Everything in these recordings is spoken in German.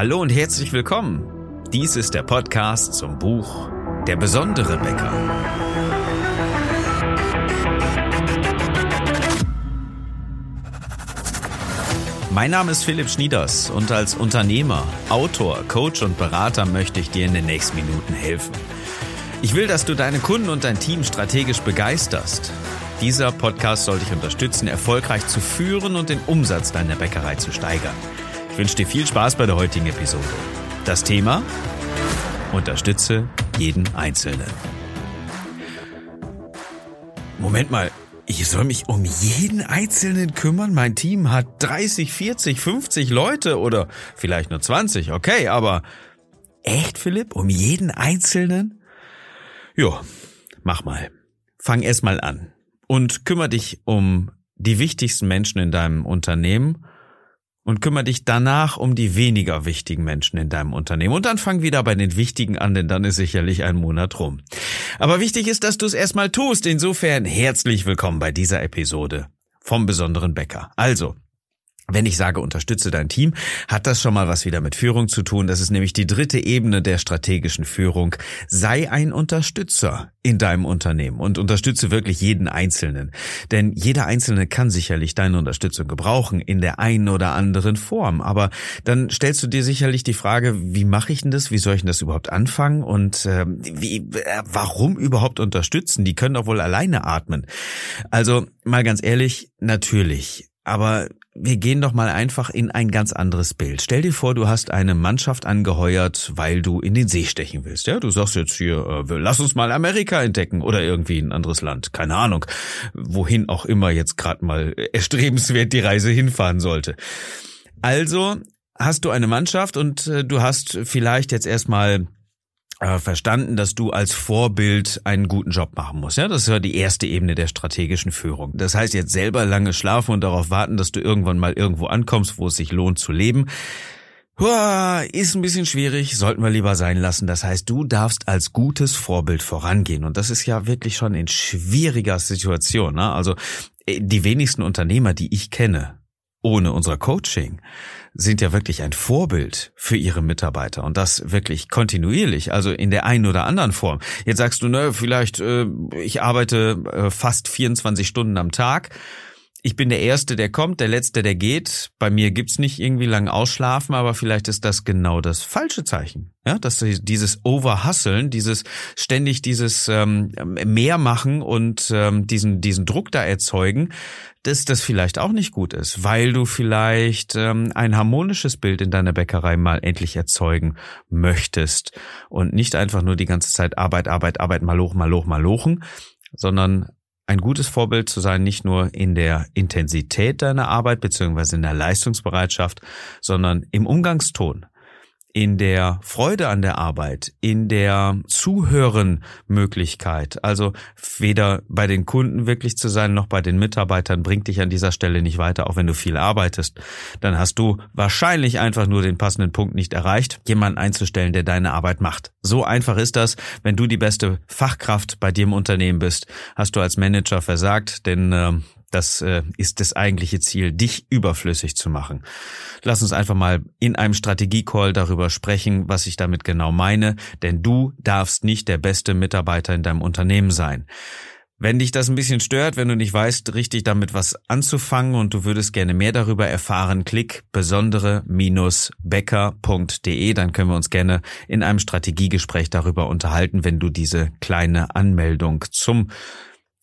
Hallo und herzlich willkommen. Dies ist der Podcast zum Buch Der besondere Bäcker. Mein Name ist Philipp Schnieders und als Unternehmer, Autor, Coach und Berater möchte ich dir in den nächsten Minuten helfen. Ich will, dass du deine Kunden und dein Team strategisch begeisterst. Dieser Podcast soll dich unterstützen, erfolgreich zu führen und den Umsatz deiner Bäckerei zu steigern. Ich wünsche dir viel Spaß bei der heutigen Episode. Das Thema? Unterstütze jeden Einzelnen. Moment mal, ich soll mich um jeden Einzelnen kümmern. Mein Team hat 30, 40, 50 Leute oder vielleicht nur 20, okay, aber echt, Philipp? Um jeden Einzelnen? Jo, mach mal. Fang erst mal an und kümmere dich um die wichtigsten Menschen in deinem Unternehmen und kümmere dich danach um die weniger wichtigen Menschen in deinem Unternehmen. Und dann fang wieder bei den wichtigen an, denn dann ist sicherlich ein Monat rum. Aber wichtig ist, dass du es erstmal tust. Insofern herzlich willkommen bei dieser Episode vom besonderen Bäcker. Also, wenn ich sage, unterstütze dein Team, hat das schon mal was wieder mit Führung zu tun. Das ist nämlich die dritte Ebene der strategischen Führung. Sei ein Unterstützer in deinem Unternehmen und unterstütze wirklich jeden Einzelnen. Denn jeder Einzelne kann sicherlich deine Unterstützung gebrauchen in der einen oder anderen Form. Aber dann stellst du dir sicherlich die Frage, wie mache ich denn das? Wie soll ich denn das überhaupt anfangen? Und äh, wie, äh, warum überhaupt unterstützen? Die können doch wohl alleine atmen. Also mal ganz ehrlich, natürlich. Aber wir gehen doch mal einfach in ein ganz anderes Bild. Stell dir vor, du hast eine Mannschaft angeheuert, weil du in den See stechen willst. Ja, du sagst jetzt hier, äh, lass uns mal Amerika entdecken oder irgendwie ein anderes Land. Keine Ahnung, wohin auch immer jetzt gerade mal erstrebenswert die Reise hinfahren sollte. Also hast du eine Mannschaft und äh, du hast vielleicht jetzt erstmal äh, verstanden, dass du als Vorbild einen guten Job machen musst. Ja, das ist ja die erste Ebene der strategischen Führung. Das heißt jetzt selber lange schlafen und darauf warten, dass du irgendwann mal irgendwo ankommst, wo es sich lohnt zu leben. Hua, ist ein bisschen schwierig, sollten wir lieber sein lassen. Das heißt, du darfst als gutes Vorbild vorangehen. Und das ist ja wirklich schon in schwieriger Situation. Ne? Also äh, die wenigsten Unternehmer, die ich kenne, ohne unser Coaching, sind ja wirklich ein Vorbild für ihre Mitarbeiter und das wirklich kontinuierlich, also in der einen oder anderen Form. Jetzt sagst du, ne, vielleicht äh, ich arbeite äh, fast 24 Stunden am Tag ich bin der Erste, der kommt, der Letzte, der geht. Bei mir gibt's nicht irgendwie lang ausschlafen, aber vielleicht ist das genau das falsche Zeichen. Ja, dass dieses Overhusseln, dieses ständig dieses ähm, mehr machen und ähm, diesen diesen Druck da erzeugen, dass das vielleicht auch nicht gut ist, weil du vielleicht ähm, ein harmonisches Bild in deiner Bäckerei mal endlich erzeugen möchtest und nicht einfach nur die ganze Zeit Arbeit, Arbeit, Arbeit, mal hoch, mal hoch, mal lochen, sondern ein gutes Vorbild zu sein, nicht nur in der Intensität deiner Arbeit beziehungsweise in der Leistungsbereitschaft, sondern im Umgangston in der Freude an der Arbeit, in der Zuhörenmöglichkeit, also weder bei den Kunden wirklich zu sein, noch bei den Mitarbeitern bringt dich an dieser Stelle nicht weiter, auch wenn du viel arbeitest. Dann hast du wahrscheinlich einfach nur den passenden Punkt nicht erreicht, jemanden einzustellen, der deine Arbeit macht. So einfach ist das. Wenn du die beste Fachkraft bei dir im Unternehmen bist, hast du als Manager versagt, denn äh, das äh, ist das eigentliche Ziel, dich überflüssig zu machen. Lass uns einfach mal in einem Strategiecall darüber sprechen, was ich damit genau meine, denn du darfst nicht der beste Mitarbeiter in deinem Unternehmen sein. Wenn dich das ein bisschen stört, wenn du nicht weißt, richtig damit was anzufangen und du würdest gerne mehr darüber erfahren, klick besondere-becker.de, dann können wir uns gerne in einem Strategiegespräch darüber unterhalten, wenn du diese kleine Anmeldung zum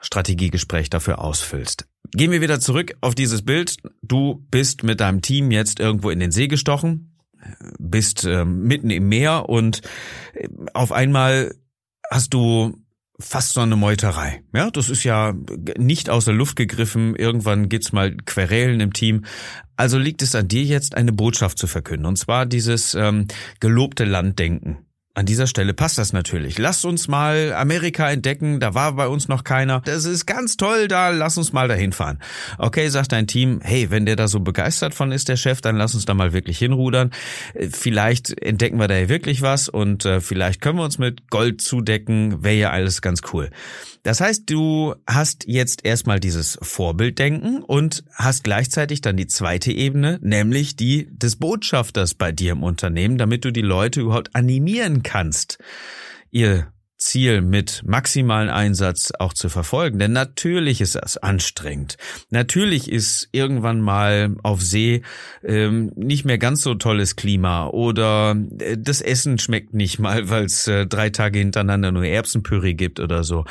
Strategiegespräch dafür ausfüllst. Gehen wir wieder zurück auf dieses Bild. Du bist mit deinem Team jetzt irgendwo in den See gestochen, bist äh, mitten im Meer und äh, auf einmal hast du fast so eine Meuterei. Ja, das ist ja nicht aus der Luft gegriffen. Irgendwann gibt's mal Querelen im Team. Also liegt es an dir jetzt, eine Botschaft zu verkünden. Und zwar dieses ähm, gelobte Landdenken. An dieser Stelle passt das natürlich. Lasst uns mal Amerika entdecken, da war bei uns noch keiner. Das ist ganz toll da, lass uns mal dahin fahren. Okay, sagt dein Team, hey, wenn der da so begeistert von ist, der Chef, dann lass uns da mal wirklich hinrudern. Äh, vielleicht entdecken wir da ja wirklich was und äh, vielleicht können wir uns mit Gold zudecken, wäre ja alles ganz cool. Das heißt, du hast jetzt erstmal dieses Vorbilddenken und hast gleichzeitig dann die zweite Ebene, nämlich die des Botschafters bei dir im Unternehmen, damit du die Leute überhaupt animieren kannst, ihr Ziel mit maximalen Einsatz auch zu verfolgen. Denn natürlich ist das anstrengend. Natürlich ist irgendwann mal auf See ähm, nicht mehr ganz so tolles Klima oder äh, das Essen schmeckt nicht mal, weil es äh, drei Tage hintereinander nur Erbsenpüree gibt oder so.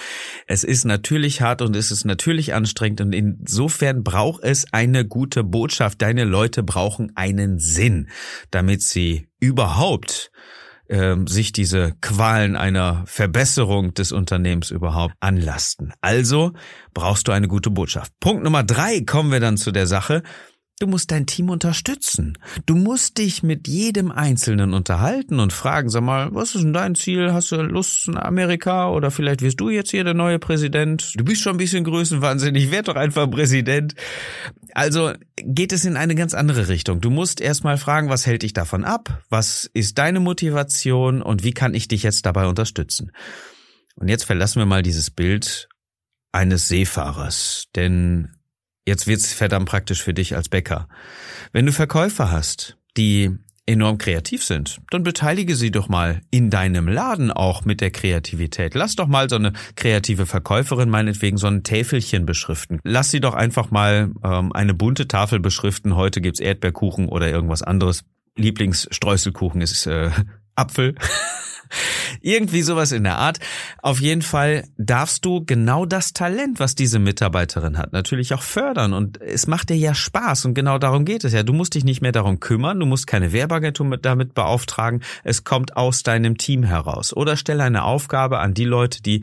Es ist natürlich hart und es ist natürlich anstrengend und insofern braucht es eine gute Botschaft. Deine Leute brauchen einen Sinn, damit sie überhaupt ähm, sich diese Qualen einer Verbesserung des Unternehmens überhaupt anlasten. Also brauchst du eine gute Botschaft. Punkt Nummer drei kommen wir dann zu der Sache. Du musst dein Team unterstützen. Du musst dich mit jedem Einzelnen unterhalten und fragen, sag mal, was ist denn dein Ziel? Hast du Lust in Amerika? Oder vielleicht wirst du jetzt hier der neue Präsident? Du bist schon ein bisschen größenwahnsinnig, werd doch einfach Präsident. Also geht es in eine ganz andere Richtung. Du musst erstmal fragen, was hält dich davon ab? Was ist deine Motivation? Und wie kann ich dich jetzt dabei unterstützen? Und jetzt verlassen wir mal dieses Bild eines Seefahrers, denn Jetzt wird's verdammt praktisch für dich als Bäcker. Wenn du Verkäufer hast, die enorm kreativ sind, dann beteilige sie doch mal in deinem Laden auch mit der Kreativität. Lass doch mal so eine kreative Verkäuferin meinetwegen so ein Täfelchen beschriften. Lass sie doch einfach mal ähm, eine bunte Tafel beschriften. Heute gibt's Erdbeerkuchen oder irgendwas anderes. Lieblingsstreuselkuchen ist äh, Apfel. Irgendwie sowas in der Art. Auf jeden Fall darfst du genau das Talent, was diese Mitarbeiterin hat, natürlich auch fördern. Und es macht dir ja Spaß. Und genau darum geht es ja. Du musst dich nicht mehr darum kümmern. Du musst keine Werbeagentur damit beauftragen. Es kommt aus deinem Team heraus. Oder stell eine Aufgabe an die Leute, die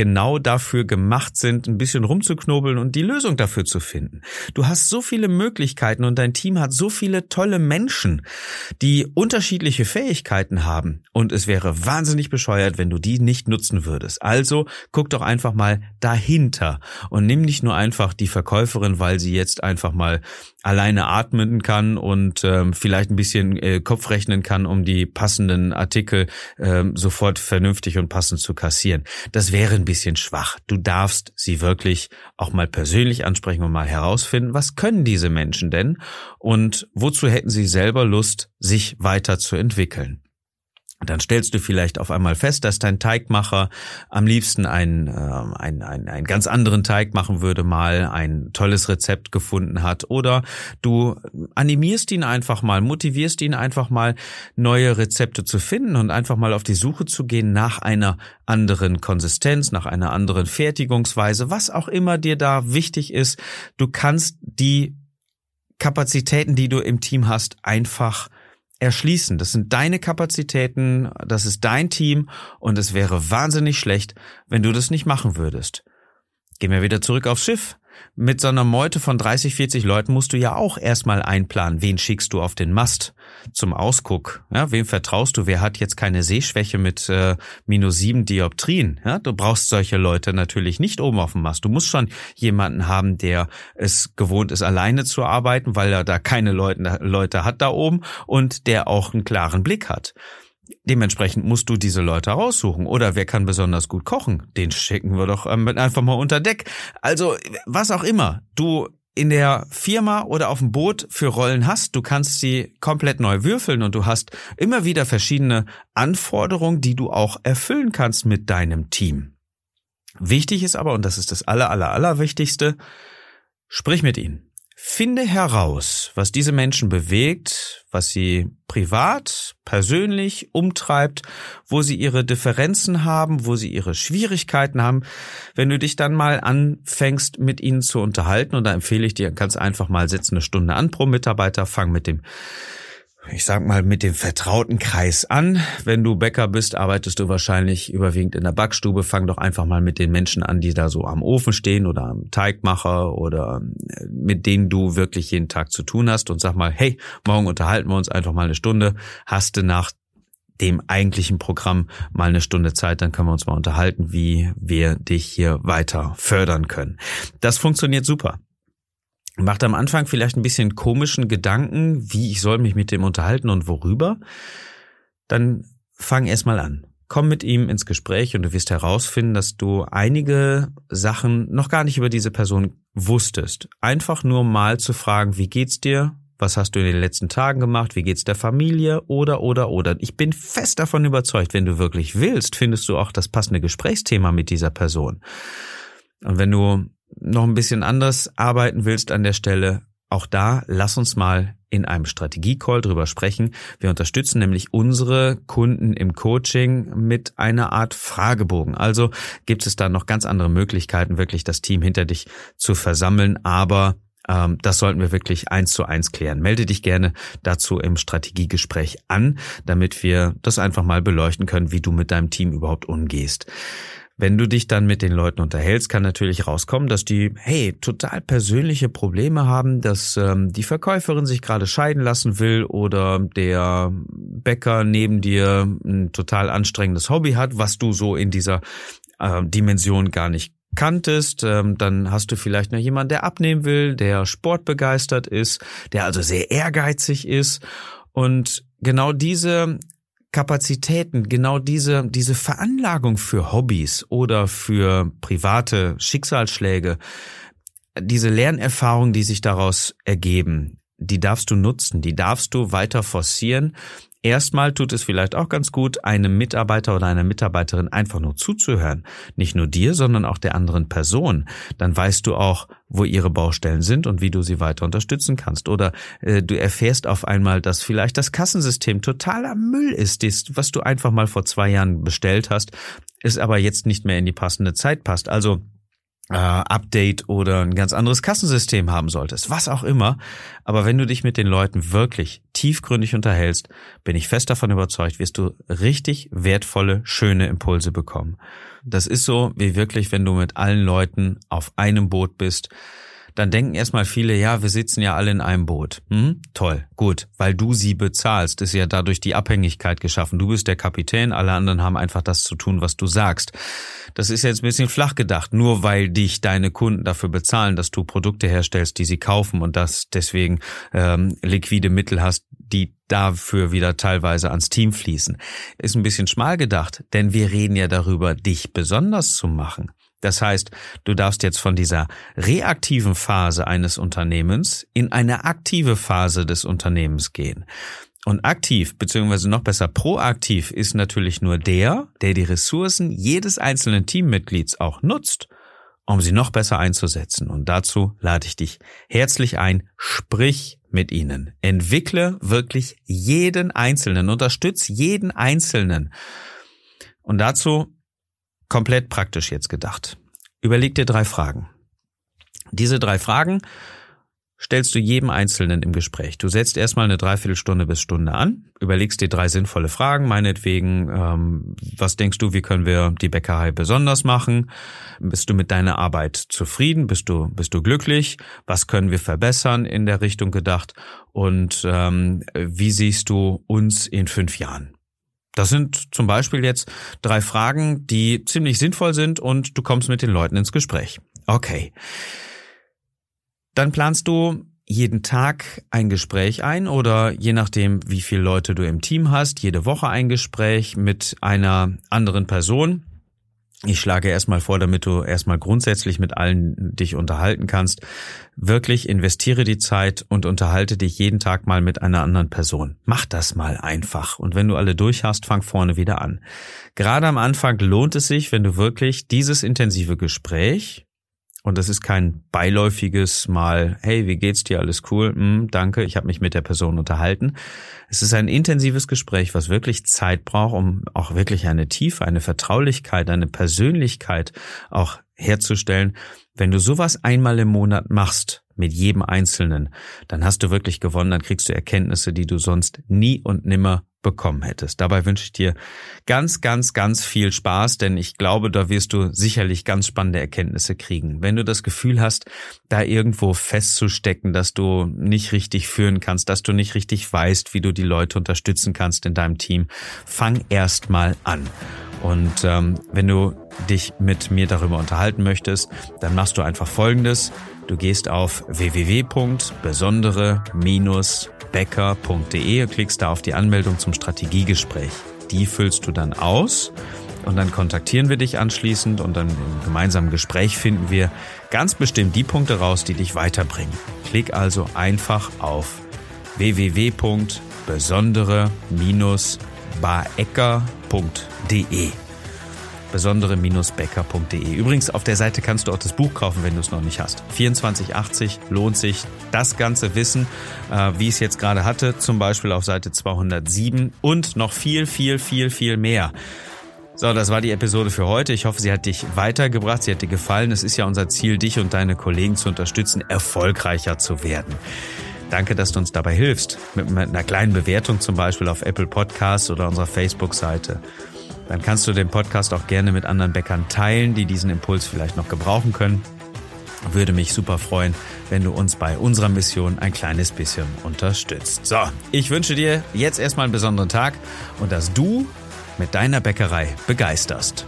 genau dafür gemacht sind, ein bisschen rumzuknobeln und die Lösung dafür zu finden. Du hast so viele Möglichkeiten und dein Team hat so viele tolle Menschen, die unterschiedliche Fähigkeiten haben und es wäre wahnsinnig bescheuert, wenn du die nicht nutzen würdest. Also guck doch einfach mal dahinter und nimm nicht nur einfach die Verkäuferin, weil sie jetzt einfach mal alleine atmen kann und ähm, vielleicht ein bisschen äh, Kopf rechnen kann, um die passenden Artikel ähm, sofort vernünftig und passend zu kassieren. Das wäre ein bisschen schwach. Du darfst sie wirklich auch mal persönlich ansprechen und mal herausfinden, was können diese Menschen denn und wozu hätten sie selber Lust, sich weiterzuentwickeln. Dann stellst du vielleicht auf einmal fest, dass dein Teigmacher am liebsten einen, äh, einen, einen, einen ganz anderen Teig machen würde, mal ein tolles Rezept gefunden hat. Oder du animierst ihn einfach mal, motivierst ihn einfach mal, neue Rezepte zu finden und einfach mal auf die Suche zu gehen nach einer anderen Konsistenz, nach einer anderen Fertigungsweise, was auch immer dir da wichtig ist. Du kannst die Kapazitäten, die du im Team hast, einfach erschließen. Das sind deine Kapazitäten, das ist dein Team und es wäre wahnsinnig schlecht, wenn du das nicht machen würdest. Gehen wir wieder zurück aufs Schiff. Mit so einer Meute von 30, 40 Leuten musst du ja auch erstmal einplanen, wen schickst du auf den Mast zum Ausguck. Ja, wem vertraust du? Wer hat jetzt keine Sehschwäche mit äh, minus sieben Dioptrien? Ja, du brauchst solche Leute natürlich nicht oben auf dem Mast. Du musst schon jemanden haben, der es gewohnt ist, alleine zu arbeiten, weil er da keine Leute, Leute hat da oben und der auch einen klaren Blick hat. Dementsprechend musst du diese Leute raussuchen. Oder wer kann besonders gut kochen? Den schicken wir doch ähm, einfach mal unter Deck. Also, was auch immer du in der Firma oder auf dem Boot für Rollen hast, du kannst sie komplett neu würfeln und du hast immer wieder verschiedene Anforderungen, die du auch erfüllen kannst mit deinem Team. Wichtig ist aber, und das ist das aller, aller, aller Wichtigste, sprich mit ihnen. Finde heraus, was diese Menschen bewegt, was sie privat, persönlich umtreibt, wo sie ihre Differenzen haben, wo sie ihre Schwierigkeiten haben. Wenn du dich dann mal anfängst, mit ihnen zu unterhalten, und da empfehle ich dir ganz einfach mal, setz eine Stunde an pro Mitarbeiter, fang mit dem ich sag mal, mit dem vertrauten Kreis an. Wenn du Bäcker bist, arbeitest du wahrscheinlich überwiegend in der Backstube. Fang doch einfach mal mit den Menschen an, die da so am Ofen stehen oder am Teigmacher oder äh, mit denen du wirklich jeden Tag zu tun hast und sag mal, hey, morgen unterhalten wir uns einfach mal eine Stunde. Hast du nach dem eigentlichen Programm mal eine Stunde Zeit, dann können wir uns mal unterhalten, wie wir dich hier weiter fördern können. Das funktioniert super. Macht am Anfang vielleicht ein bisschen komischen Gedanken, wie ich soll mich mit dem unterhalten und worüber. Dann fang erst mal an. Komm mit ihm ins Gespräch und du wirst herausfinden, dass du einige Sachen noch gar nicht über diese Person wusstest. Einfach nur mal zu fragen, wie geht's dir? Was hast du in den letzten Tagen gemacht? Wie geht's der Familie? Oder, oder, oder. Ich bin fest davon überzeugt, wenn du wirklich willst, findest du auch das passende Gesprächsthema mit dieser Person. Und wenn du noch ein bisschen anders arbeiten willst an der Stelle, auch da lass uns mal in einem Strategie-Call drüber sprechen. Wir unterstützen nämlich unsere Kunden im Coaching mit einer Art Fragebogen. Also gibt es da noch ganz andere Möglichkeiten, wirklich das Team hinter dich zu versammeln, aber ähm, das sollten wir wirklich eins zu eins klären. Melde dich gerne dazu im Strategiegespräch an, damit wir das einfach mal beleuchten können, wie du mit deinem Team überhaupt umgehst. Wenn du dich dann mit den Leuten unterhältst, kann natürlich rauskommen, dass die, hey, total persönliche Probleme haben, dass ähm, die Verkäuferin sich gerade scheiden lassen will oder der Bäcker neben dir ein total anstrengendes Hobby hat, was du so in dieser äh, Dimension gar nicht kanntest, ähm, dann hast du vielleicht noch jemanden, der abnehmen will, der sportbegeistert ist, der also sehr ehrgeizig ist. Und genau diese Kapazitäten, genau diese, diese Veranlagung für Hobbys oder für private Schicksalsschläge, diese Lernerfahrungen, die sich daraus ergeben, die darfst du nutzen, die darfst du weiter forcieren Erstmal tut es vielleicht auch ganz gut, einem Mitarbeiter oder einer Mitarbeiterin einfach nur zuzuhören. Nicht nur dir, sondern auch der anderen Person. Dann weißt du auch, wo ihre Baustellen sind und wie du sie weiter unterstützen kannst. Oder äh, du erfährst auf einmal, dass vielleicht das Kassensystem totaler Müll ist, was du einfach mal vor zwei Jahren bestellt hast, es aber jetzt nicht mehr in die passende Zeit passt. Also äh, Update oder ein ganz anderes Kassensystem haben solltest, was auch immer. Aber wenn du dich mit den Leuten wirklich tiefgründig unterhältst, bin ich fest davon überzeugt, wirst du richtig wertvolle, schöne Impulse bekommen. Das ist so, wie wirklich, wenn du mit allen Leuten auf einem Boot bist, dann denken erstmal viele, ja, wir sitzen ja alle in einem Boot. Hm? Toll, gut, weil du sie bezahlst, ist ja dadurch die Abhängigkeit geschaffen. Du bist der Kapitän, alle anderen haben einfach das zu tun, was du sagst. Das ist jetzt ein bisschen flach gedacht, nur weil dich deine Kunden dafür bezahlen, dass du Produkte herstellst, die sie kaufen und dass deswegen ähm, liquide Mittel hast, die dafür wieder teilweise ans Team fließen. Ist ein bisschen schmal gedacht, denn wir reden ja darüber, dich besonders zu machen. Das heißt, du darfst jetzt von dieser reaktiven Phase eines Unternehmens in eine aktive Phase des Unternehmens gehen. Und aktiv, beziehungsweise noch besser proaktiv ist natürlich nur der, der die Ressourcen jedes einzelnen Teammitglieds auch nutzt, um sie noch besser einzusetzen. Und dazu lade ich dich herzlich ein, sprich mit ihnen. Entwickle wirklich jeden Einzelnen, unterstütz jeden Einzelnen. Und dazu komplett praktisch jetzt gedacht. Überleg dir drei Fragen. Diese drei Fragen stellst du jedem Einzelnen im Gespräch. Du setzt erstmal eine Dreiviertelstunde bis Stunde an, überlegst dir drei sinnvolle Fragen, meinetwegen, ähm, was denkst du, wie können wir die Bäckerei besonders machen? Bist du mit deiner Arbeit zufrieden? Bist du, bist du glücklich? Was können wir verbessern in der Richtung gedacht? Und ähm, wie siehst du uns in fünf Jahren? Das sind zum Beispiel jetzt drei Fragen, die ziemlich sinnvoll sind und du kommst mit den Leuten ins Gespräch. Okay. Dann planst du jeden Tag ein Gespräch ein oder je nachdem, wie viele Leute du im Team hast, jede Woche ein Gespräch mit einer anderen Person. Ich schlage erstmal vor, damit du erstmal grundsätzlich mit allen dich unterhalten kannst. Wirklich investiere die Zeit und unterhalte dich jeden Tag mal mit einer anderen Person. Mach das mal einfach. Und wenn du alle durch hast, fang vorne wieder an. Gerade am Anfang lohnt es sich, wenn du wirklich dieses intensive Gespräch und das ist kein beiläufiges Mal, hey, wie geht's dir, alles cool, hm, danke, ich habe mich mit der Person unterhalten. Es ist ein intensives Gespräch, was wirklich Zeit braucht, um auch wirklich eine Tiefe, eine Vertraulichkeit, eine Persönlichkeit auch herzustellen. Wenn du sowas einmal im Monat machst, mit jedem Einzelnen, dann hast du wirklich gewonnen, dann kriegst du Erkenntnisse, die du sonst nie und nimmer bekommen hättest. Dabei wünsche ich dir ganz, ganz, ganz viel Spaß, denn ich glaube, da wirst du sicherlich ganz spannende Erkenntnisse kriegen. Wenn du das Gefühl hast, da irgendwo festzustecken, dass du nicht richtig führen kannst, dass du nicht richtig weißt, wie du die Leute unterstützen kannst in deinem Team, fang erst mal an. Und ähm, wenn du dich mit mir darüber unterhalten möchtest, dann machst du einfach Folgendes. Du gehst auf www.besondere-becker.de und klickst da auf die Anmeldung zum Strategiegespräch. Die füllst du dann aus und dann kontaktieren wir dich anschließend und dann im gemeinsamen Gespräch finden wir ganz bestimmt die Punkte raus, die dich weiterbringen. Klick also einfach auf www.besondere-barecker.de besondere-becker.de. Übrigens, auf der Seite kannst du auch das Buch kaufen, wenn du es noch nicht hast. 24,80 lohnt sich das ganze Wissen, äh, wie ich es jetzt gerade hatte, zum Beispiel auf Seite 207 und noch viel, viel, viel, viel mehr. So, das war die Episode für heute. Ich hoffe, sie hat dich weitergebracht, sie hat dir gefallen. Es ist ja unser Ziel, dich und deine Kollegen zu unterstützen, erfolgreicher zu werden. Danke, dass du uns dabei hilfst. Mit einer kleinen Bewertung zum Beispiel auf Apple Podcasts oder unserer Facebook-Seite dann kannst du den Podcast auch gerne mit anderen Bäckern teilen, die diesen Impuls vielleicht noch gebrauchen können. Würde mich super freuen, wenn du uns bei unserer Mission ein kleines bisschen unterstützt. So, ich wünsche dir jetzt erstmal einen besonderen Tag und dass du mit deiner Bäckerei begeisterst.